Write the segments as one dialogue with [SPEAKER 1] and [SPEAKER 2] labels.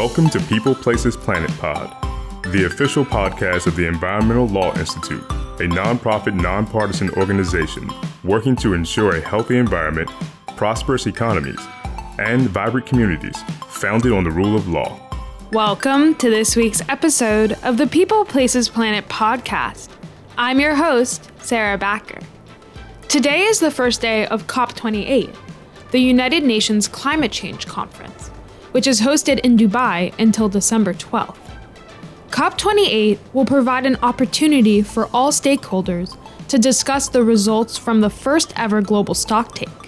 [SPEAKER 1] Welcome to People Places Planet Pod, the official podcast of the Environmental Law Institute, a nonprofit, nonpartisan organization working to ensure a healthy environment, prosperous economies, and vibrant communities founded on the rule of law.
[SPEAKER 2] Welcome to this week's episode of the People Places Planet podcast. I'm your host, Sarah Backer. Today is the first day of COP28, the United Nations Climate Change Conference which is hosted in Dubai until December 12th. COP28 will provide an opportunity for all stakeholders to discuss the results from the first ever global stocktake.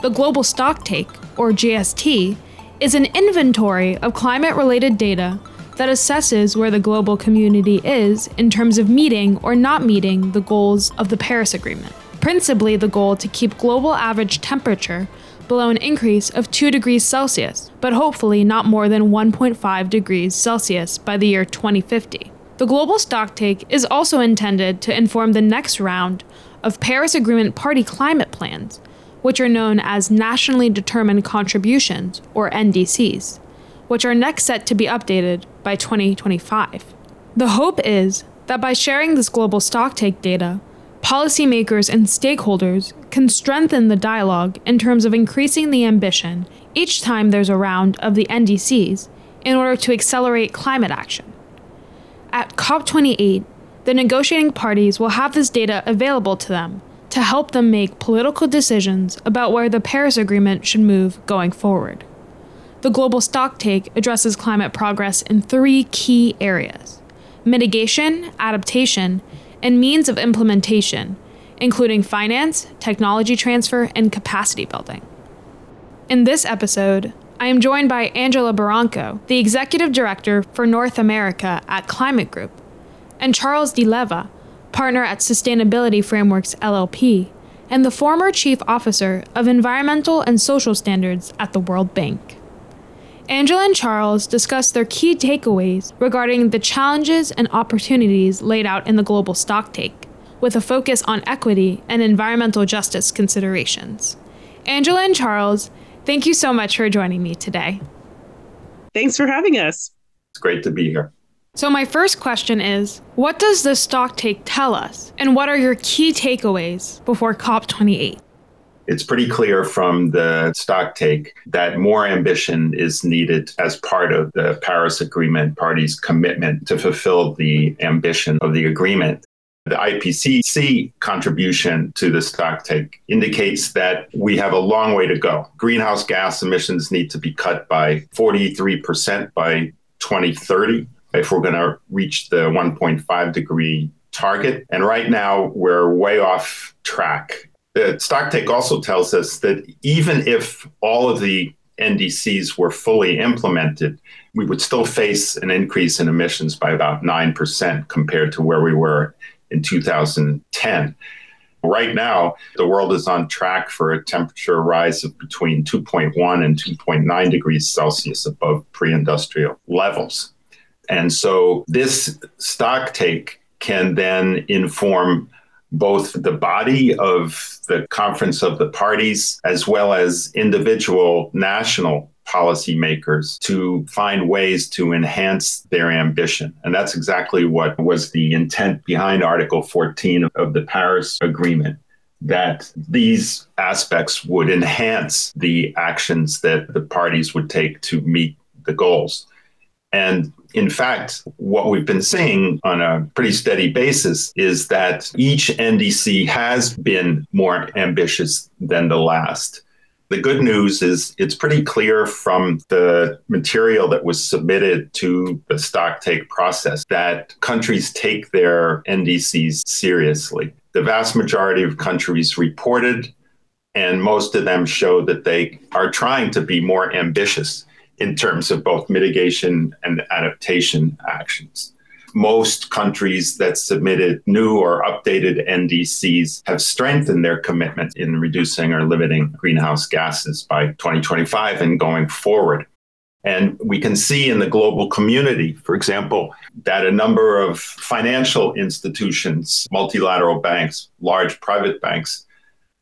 [SPEAKER 2] The Global Stocktake, or GST, is an inventory of climate related data that assesses where the global community is in terms of meeting or not meeting the goals of the Paris Agreement, principally the goal to keep global average temperature below an increase of 2 degrees Celsius, but hopefully not more than 1.5 degrees Celsius by the year 2050. The global stocktake is also intended to inform the next round of Paris Agreement party climate plans, which are known as Nationally Determined Contributions, or NDCs, which are next set to be updated by 2025. The hope is that by sharing this global stocktake data, policymakers and stakeholders can strengthen the dialogue in terms of increasing the ambition each time there's a round of the NDCs in order to accelerate climate action. At COP28, the negotiating parties will have this data available to them to help them make political decisions about where the Paris Agreement should move going forward. The global stocktake addresses climate progress in three key areas mitigation, adaptation, and means of implementation, including finance, technology transfer, and capacity building. In this episode, I am joined by Angela Barranco, the Executive Director for North America at Climate Group, and Charles Di Leva, partner at Sustainability Frameworks LLP, and the former Chief Officer of Environmental and Social Standards at the World Bank. Angela and Charles discuss their key takeaways regarding the challenges and opportunities laid out in the global stocktake, with a focus on equity and environmental justice considerations. Angela and Charles, thank you so much for joining me today.
[SPEAKER 3] Thanks for having us.
[SPEAKER 4] It's great to be here.
[SPEAKER 2] So, my first question is What does the stocktake tell us, and what are your key takeaways before COP28?
[SPEAKER 4] It's pretty clear from the stocktake that more ambition is needed as part of the Paris Agreement parties' commitment to fulfill the ambition of the agreement. The IPCC contribution to the stocktake indicates that we have a long way to go. Greenhouse gas emissions need to be cut by 43% by 2030 if we're going to reach the 1.5 degree target. And right now, we're way off track the stocktake also tells us that even if all of the NDCs were fully implemented, we would still face an increase in emissions by about 9% compared to where we were in 2010. Right now, the world is on track for a temperature rise of between 2.1 and 2.9 degrees Celsius above pre industrial levels. And so this stocktake can then inform both the body of the Conference of the Parties as well as individual national policymakers to find ways to enhance their ambition. And that's exactly what was the intent behind Article 14 of the Paris Agreement. That these aspects would enhance the actions that the parties would take to meet the goals. And in fact, what we've been seeing on a pretty steady basis is that each NDC has been more ambitious than the last. The good news is it's pretty clear from the material that was submitted to the stocktake process that countries take their NDCs seriously. The vast majority of countries reported, and most of them show that they are trying to be more ambitious in terms of both mitigation and adaptation actions. Most countries that submitted new or updated NDCs have strengthened their commitment in reducing or limiting greenhouse gases by 2025 and going forward. And we can see in the global community, for example, that a number of financial institutions, multilateral banks, large private banks,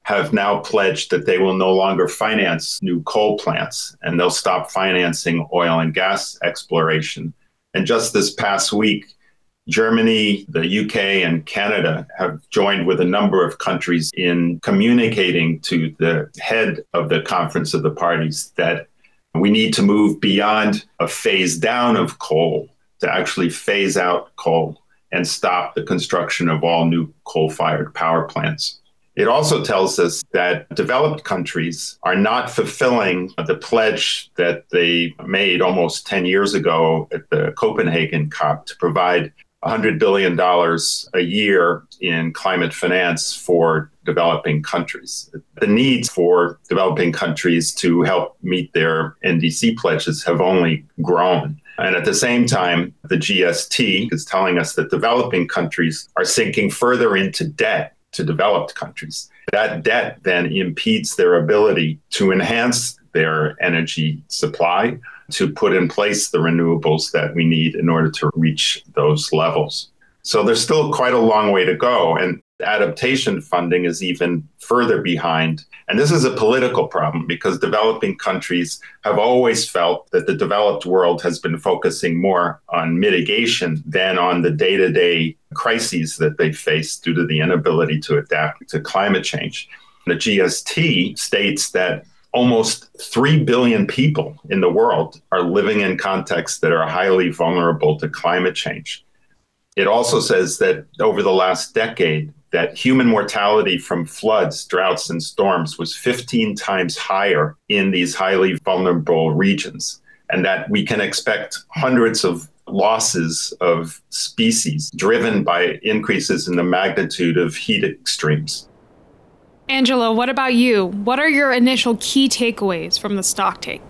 [SPEAKER 4] have now pledged that they will no longer finance new coal plants and they'll stop financing oil and gas exploration. And just this past week, Germany, the UK, and Canada have joined with a number of countries in communicating to the head of the Conference of the Parties that we need to move beyond a phase down of coal to actually phase out coal and stop the construction of all new coal fired power plants. It also tells us that developed countries are not fulfilling the pledge that they made almost 10 years ago at the Copenhagen COP to provide $100 billion a year in climate finance for developing countries. The needs for developing countries to help meet their NDC pledges have only grown. And at the same time, the GST is telling us that developing countries are sinking further into debt to developed countries. That debt then impedes their ability to enhance their energy supply, to put in place the renewables that we need in order to reach those levels. So there's still quite a long way to go. And adaptation funding is even further behind. And this is a political problem because developing countries have always felt that the developed world has been focusing more on mitigation than on the day to day crises that they face due to the inability to adapt to climate change. The GST states that almost 3 billion people in the world are living in contexts that are highly vulnerable to climate change. It also says that over the last decade, that human mortality from floods, droughts, and storms was 15 times higher in these highly vulnerable regions, and that we can expect hundreds of losses of species driven by increases in the magnitude of heat extremes.
[SPEAKER 2] Angela, what about you? What are your initial key takeaways from the stock take?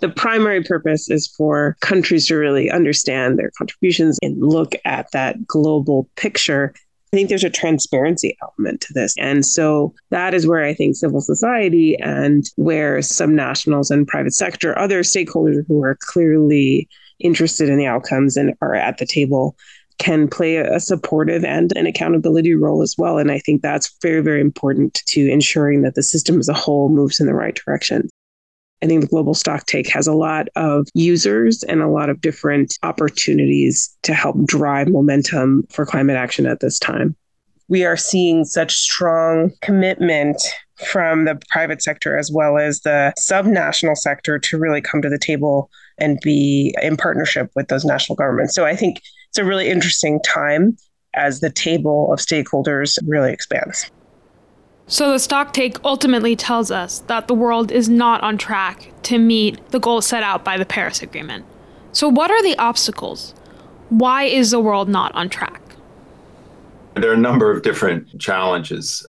[SPEAKER 3] The primary purpose is for countries to really understand their contributions and look at that global picture. I think there's a transparency element to this. And so that is where I think civil society and where some nationals and private sector, other stakeholders who are clearly interested in the outcomes and are at the table can play a supportive and an accountability role as well. And I think that's very, very important to ensuring that the system as a whole moves in the right direction. I think the global stock take has a lot of users and a lot of different opportunities to help drive momentum for climate action at this time. We are seeing such strong commitment from the private sector as well as the subnational sector to really come to the table and be in partnership with those national governments. So I think it's a really interesting time as the table of stakeholders really expands.
[SPEAKER 2] So the stock take ultimately tells us that the world is not on track to meet the goals set out by the Paris Agreement. So, what are the obstacles? Why is the world not on track?
[SPEAKER 4] There are a number of different challenges.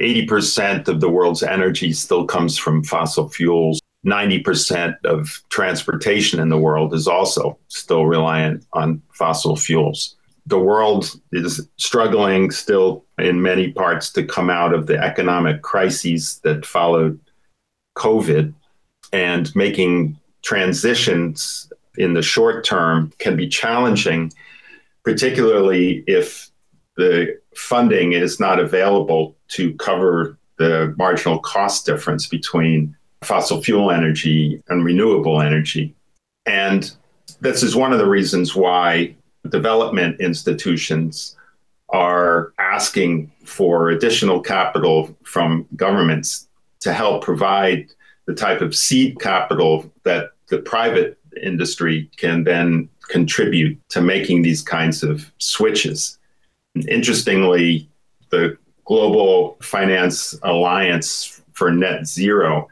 [SPEAKER 4] 80% of the world's energy still comes from fossil fuels. 90% of transportation in the world is also still reliant on fossil fuels. The world is struggling still in many parts to come out of the economic crises that followed COVID, and making transitions in the short term can be challenging, particularly if the funding is not available to cover the marginal cost difference between fossil fuel energy and renewable energy. And this is one of the reasons why development institutions are asking for additional capital from governments to help provide the type of seed capital that the private industry can then contribute to making these kinds of switches. Interestingly, the Global Finance Alliance for Net Zero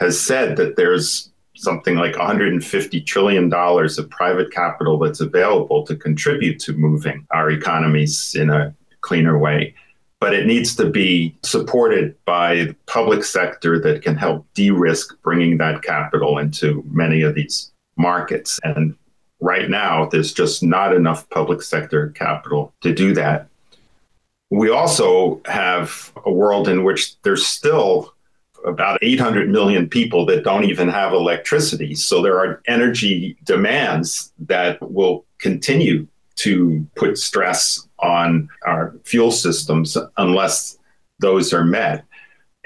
[SPEAKER 4] has said that there's something like $150 trillion of private capital that's available to contribute to moving our economies in a cleaner way. But it needs to be supported by the public sector that can help de risk bringing that capital into many of these markets. And right now, there's just not enough public sector capital to do that. We also have a world in which there's still about 800 million people that don't even have electricity. So there are energy demands that will continue to put stress on our fuel systems unless those are met.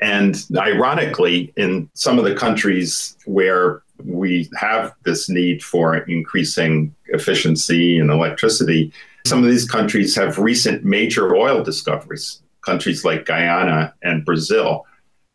[SPEAKER 4] And ironically, in some of the countries where we have this need for increasing efficiency and electricity, some of these countries have recent major oil discoveries, countries like Guyana and Brazil,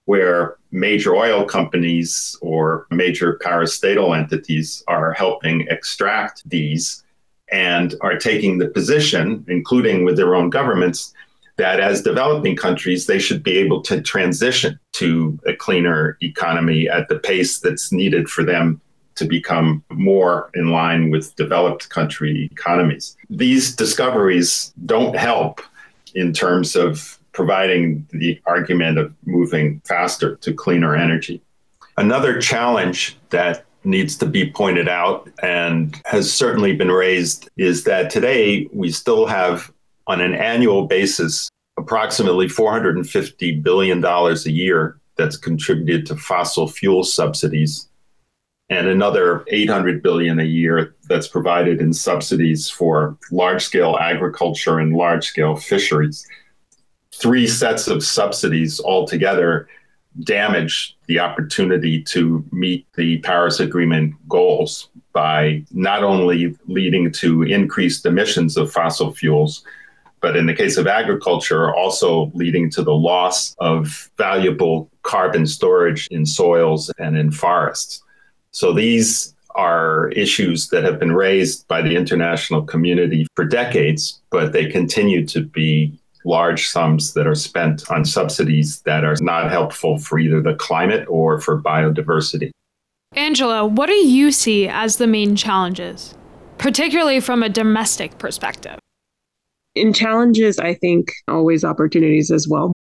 [SPEAKER 4] where major oil companies or major parastatal entities are helping extract these and are taking the position, including with their own governments, that as developing countries, they should be able to transition to a cleaner economy at the pace that's needed for them to become more in line with developed country economies. These discoveries don't help in terms of providing the argument of moving faster to cleaner energy. Another challenge that needs to be pointed out and has certainly been raised is that today we still have, on an annual basis, approximately $450 billion a year that's contributed to fossil fuel subsidies and another 800 billion a year that's provided in subsidies for large scale agriculture and large scale fisheries three sets of subsidies altogether damage the opportunity to meet the Paris Agreement goals by not only leading to increased emissions of fossil fuels, but in the case of agriculture, also leading to the loss of valuable carbon storage in soils and in forests. So these are issues that have been raised by the international community for decades, but they continue to be large sums that are spent on subsidies that are not helpful for either the climate or for biodiversity.
[SPEAKER 2] Angela, what do you see as the main challenges, particularly from a domestic perspective?
[SPEAKER 3] In challenges, I think always opportunities as well.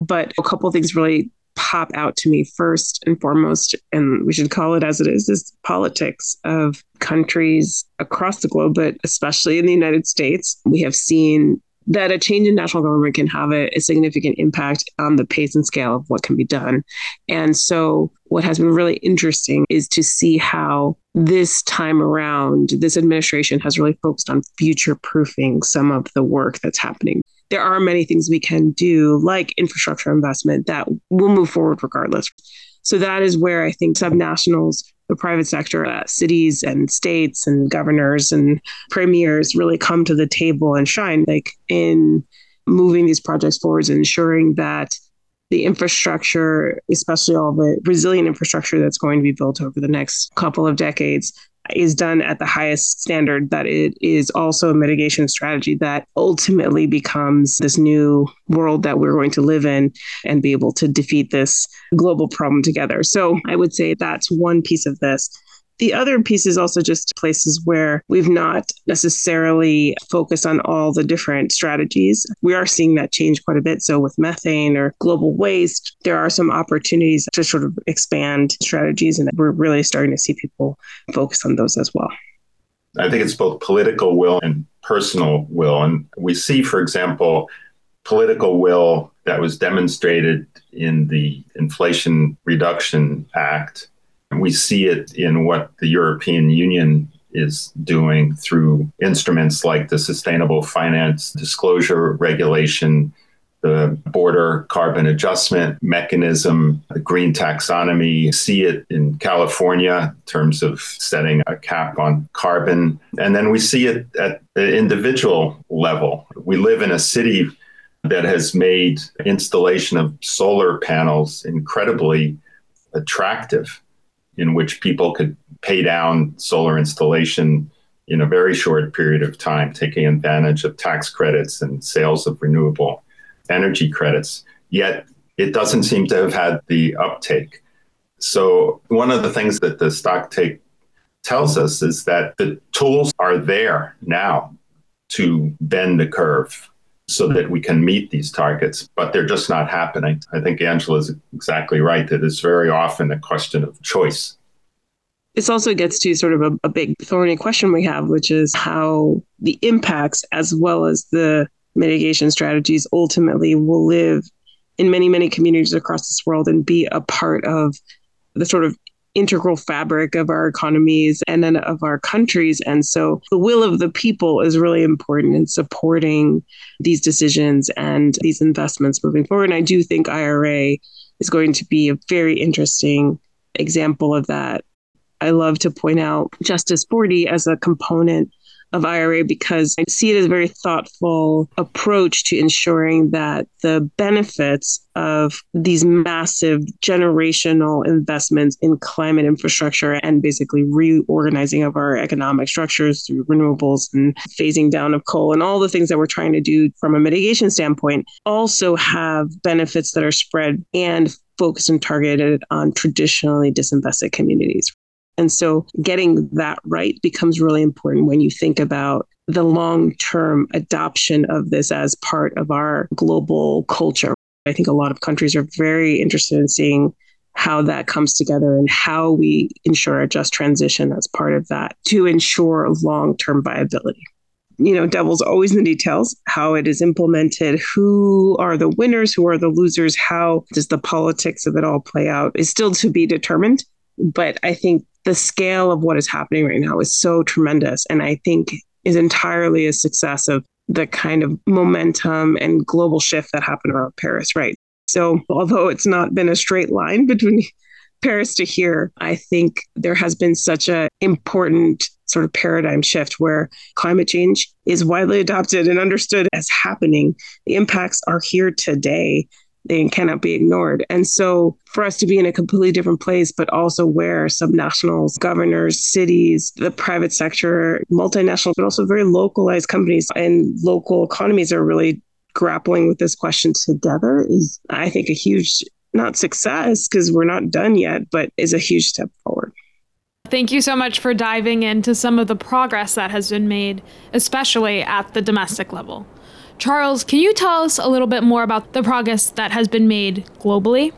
[SPEAKER 3] But a couple things really pop out to me first and foremost, and we should call it as it is, is politics of countries across the globe, but especially in the United States. We have seen that a change in national government can have a, a, significant impact on the pace and scale of what can be done. And so, what has been really interesting is to see how this time around, this administration has really focused on future proofing some of the work that's happening. There are many things we can do, like infrastructure investment, that will move forward regardless. So, that is where I think subnationals the private sector, uh, cities and states and governors and premiers really come to the table and shine, like in moving these projects forward and ensuring that the infrastructure, especially all the resilient infrastructure that's going to be built over the next couple of decades, is done at the highest standard, that it is also a mitigation strategy that ultimately becomes this new world that we're going to live in and be able to defeat this global problem together. So I would say that's one piece of this. The other piece is also just places where we've not necessarily focused on all the different strategies. We are seeing that change quite a bit. So, with methane or global waste, there are some opportunities to sort of expand strategies, and we're really starting to see people focus on those as well.
[SPEAKER 4] I think it's both political will and personal will. And we see, for example, political will that was demonstrated in the Inflation Reduction Act we see it in what the European Union is doing through instruments like the Sustainable Finance Disclosure Regulation, the Border Carbon Adjustment Mechanism, the Green Taxonomy. See it in California in terms of setting a cap on carbon. And then we see it at the individual level. We live in a city that has made installation of solar panels incredibly attractive in which people could pay down solar installation in a very short period of time, taking advantage of tax credits and sales of renewable energy credits. Yet it doesn't seem to have had the uptake. So, one of the things that the stock take tells us is that the tools are there now to bend the curve so that we can meet these targets, but they're just not happening. I think Angela is exactly right that it's very often a question of choice.
[SPEAKER 3] This also gets to sort of a, a big thorny question we have, which is how the impacts as well as the mitigation strategies ultimately will live in many, many communities across this world and be a part of the sort of integral fabric of our economies and then of our countries. And so the will of the people is really important in supporting these decisions and these investments moving forward. And I do think IRA is going to be a very interesting example of that. I love to point out Justice 40 as a component of IRA because I see it as a very thoughtful approach to ensuring that the benefits of these massive generational investments in climate infrastructure and basically reorganizing of our economic structures through renewables and phasing down of coal and all the things that we're trying to do from a mitigation standpoint also have benefits that are spread and focused and targeted on traditionally disinvested communities. And so getting that right becomes really important when you think about the long term adoption of this as part of our global culture. I think a lot of countries are very interested in seeing how that comes together and how we ensure a just transition as part of that to ensure long term viability. You know, devil's always in the details, how it is implemented, who are the winners, who are the losers, how does the politics of it all play out is still to be determined. But I think the scale of what is happening right now is so tremendous. And I think is entirely a success of the kind of momentum and global shift that happened around Paris, right? So, although it's not been a straight line between Paris to here, I think there has been such an important sort of paradigm shift where climate change is widely adopted and understood as happening. The impacts are here today they cannot be ignored. And so for us to be in a completely different place, but also where subnationals, governors, cities, the private sector, multinational, but also very localized companies and local economies are really grappling with this question together is, I think, a huge, not success because we're not done yet, but is a huge step forward.
[SPEAKER 2] Thank you so much for diving into some of the progress that has been made, especially at the domestic level. Charles, can you tell us a little bit more about the progress that has been made globally?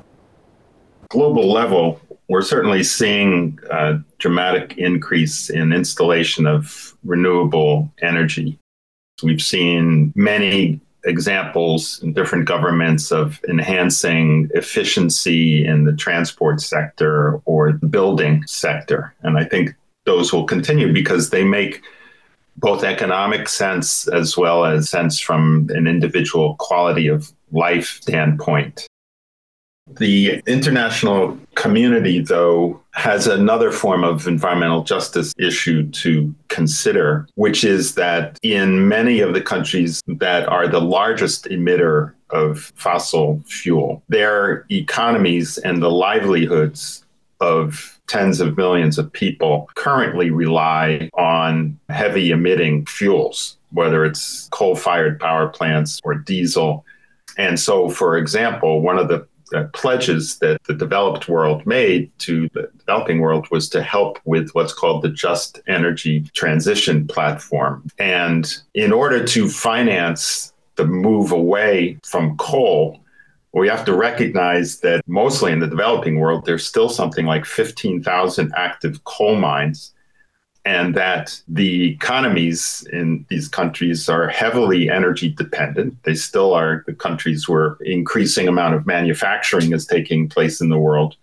[SPEAKER 4] Global level, we're certainly seeing a dramatic increase in installation of renewable energy. We've seen many examples in different governments of enhancing efficiency in the transport sector or the building sector. And I think those will continue because they make both economic sense as well as sense from an individual quality of life standpoint. The international community, though, has another form of environmental justice issue to consider, which is that in many of the countries that are the largest emitter of fossil fuel, their economies and the livelihoods of tens of millions of people currently rely on heavy emitting fuels, whether it's coal fired power plants or diesel. And so, for example, one of the uh, pledges that the developed world made to the developing world was to help with what's called the Just Energy Transition Platform. And in order to finance the move away from coal, we have to recognize that mostly in the developing world, there's still something like 15,000 active coal mines, and that the economies in these countries are heavily energy dependent. They still are the countries where increasing amount of manufacturing is taking place in the world.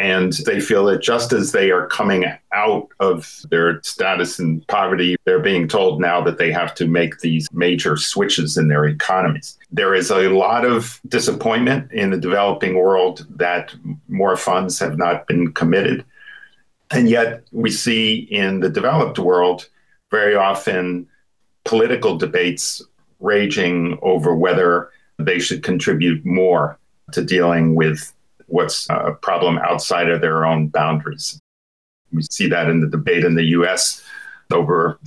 [SPEAKER 4] And they feel that just as they are coming out of their status in poverty, they're being told now that they have to make these major switches in their economies. There is a lot of disappointment in the developing world that more funds have not been committed. And yet, we see in the developed world very often political debates raging over whether they should contribute more to dealing with what's a problem outside of their own boundaries. We see that in the debate in the US over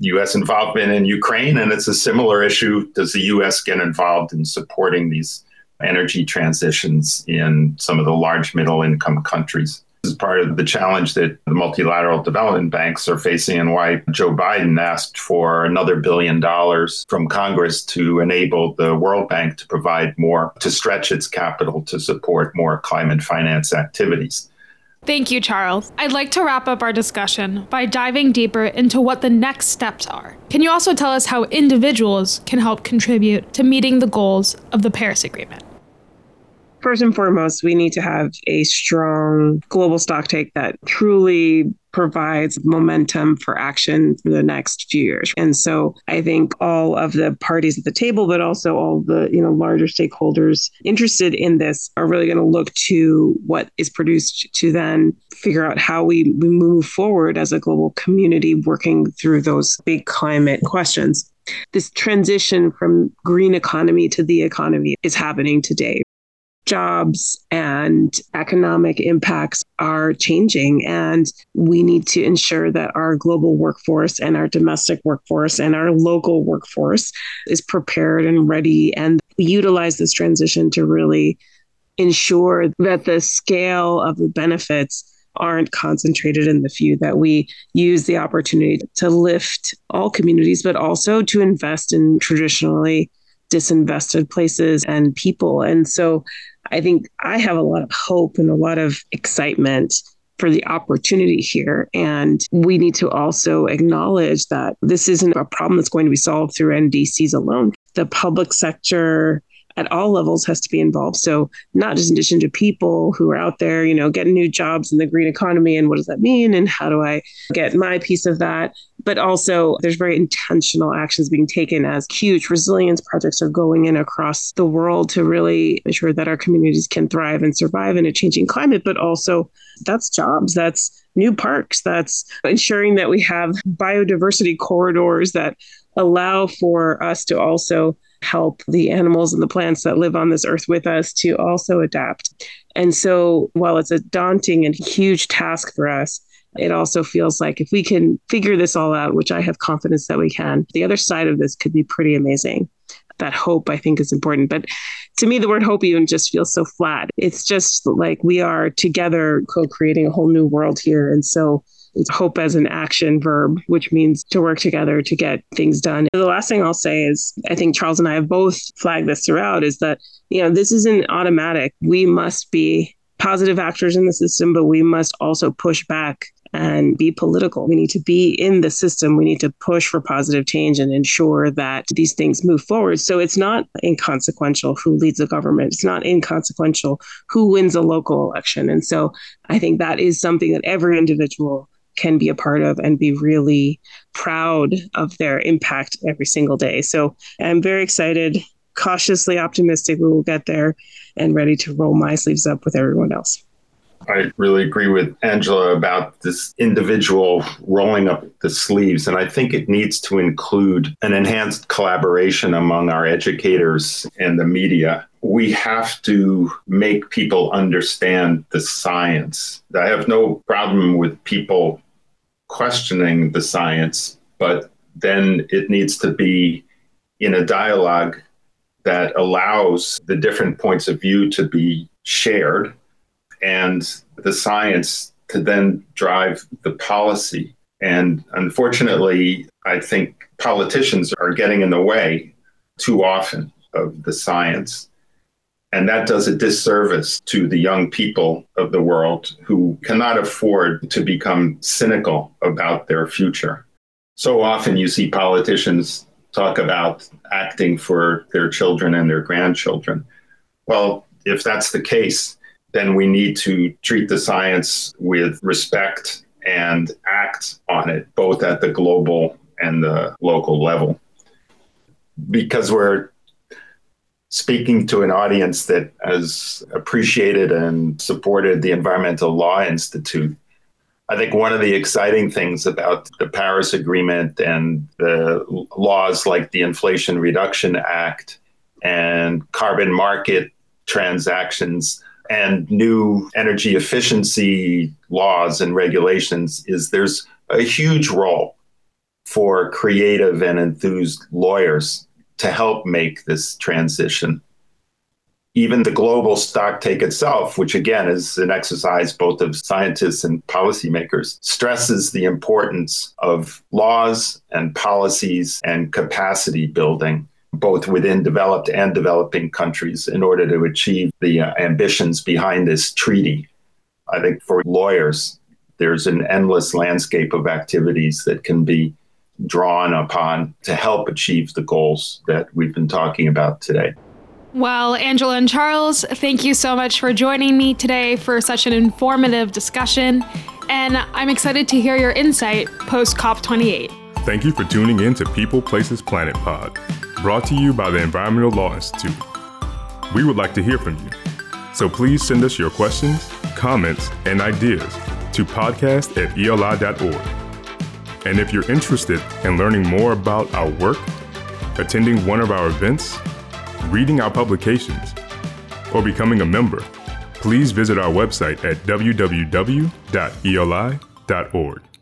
[SPEAKER 4] US involvement in Ukraine, and it's a similar issue. Does the US get involved in supporting these energy transitions in some of the large middle income countries? Part of the challenge that the multilateral development banks are facing and why Joe Biden asked for another billion dollars from Congress to enable the World Bank to provide more, to stretch its capital to support more climate finance activities.
[SPEAKER 2] Thank you, Charles. I'd like to wrap up our discussion by diving deeper into what the next steps are. Can you also tell us how individuals can help contribute to meeting the goals of the Paris Agreement?
[SPEAKER 3] First and foremost, we need to have a strong global stock take that truly provides momentum for action for the next few years. And so I think all of the parties at the table, but also all the, you know, larger stakeholders interested in this are really going to look to what is produced to then figure out how we, we move forward as a global community working through those big climate questions. This transition from green economy to the economy is happening today jobs and economic impacts are changing. And we need to ensure that our global workforce and our domestic workforce and our local workforce is prepared and ready and utilize this transition to really ensure that the scale of the benefits aren't concentrated in the few, that we use the opportunity to lift all communities, but also to invest in traditionally disinvested places and people. And so I think I have a lot of hope and a lot of excitement for the opportunity here. And we need to also acknowledge that this isn't a problem that's going to be solved through NDCs alone. The public sector at all levels has to be involved. So not just in addition to people who are out there, you know, getting new jobs in the green economy and what does that mean and how do I get my piece of that? But also there's very intentional actions being taken as huge resilience projects are going in across the world to really ensure that our communities can thrive and survive in a changing climate, but also that's jobs, that's new parks, that's ensuring that we have biodiversity corridors that allow for us to also help the animals and the plants that live on this earth with us to also adapt. And so, while it's a daunting and huge task for us, it also feels like if we can figure this all out, which I have confidence that we can, the other side of this could be pretty amazing. That hope, I think, is important. But to me, the word hope even just feels so flat. It's just like we are together co creating a whole new world here. And so, it's hope as an action verb, which means to work together to get things done. The last thing I'll say is I think Charles and I have both flagged this throughout is that, you know, this isn't automatic. We must be positive actors in the system, but we must also push back and be political. We need to be in the system. We need to push for positive change and ensure that these things move forward. So it's not inconsequential who leads a government. It's not inconsequential who wins a local election. And so I think that is something that every individual can be a part of and be really proud of their impact every single day. So I'm very excited, cautiously optimistic we will get there and ready to roll my sleeves up with everyone else.
[SPEAKER 4] I really agree with Angela about this individual rolling up the sleeves. And I think it needs to include an enhanced collaboration among our educators and the media. We have to make people understand the science. I have no problem with people questioning the science, but then it needs to be in a dialogue that allows the different points of view to be shared and the science to then drive the policy. And unfortunately, I think politicians are getting in the way too often of the science. And that does a disservice to the young people of the world who cannot afford to become cynical about their future. So often you see politicians talk about acting for their children and their grandchildren. Well, if that's the case, then we need to treat the science with respect and act on it, both at the global and the local level. Because we're speaking to an audience that has appreciated and supported the Environmental Law Institute. I think one of the exciting things about the Paris Agreement and the laws like the Inflation Reduction Act and carbon market transactions and new energy efficiency laws and regulations is there's a huge role for creative and enthused lawyers to help make this transition. Even the global stock take itself, which again is an exercise both of scientists and policymakers, stresses the importance of laws and policies and capacity building, both within developed and developing countries, in order to achieve the uh, ambitions behind this treaty. I think for lawyers, there's an endless landscape of activities that can be drawn upon to help achieve the goals that we've been talking about today.
[SPEAKER 2] Well, Angela and Charles, thank you so much for joining me today for such an informative discussion. And I'm excited to hear your insight post COP28.
[SPEAKER 1] Thank you for tuning in to People, Places, Planet Pod, brought to you by the Environmental Law Institute. We would like to hear from you. So please send us your questions, comments, and ideas to podcast at eli.org. And if you're interested in learning more about our work, attending one of our events, reading our publications, or becoming a member, please visit our website at www.eli.org.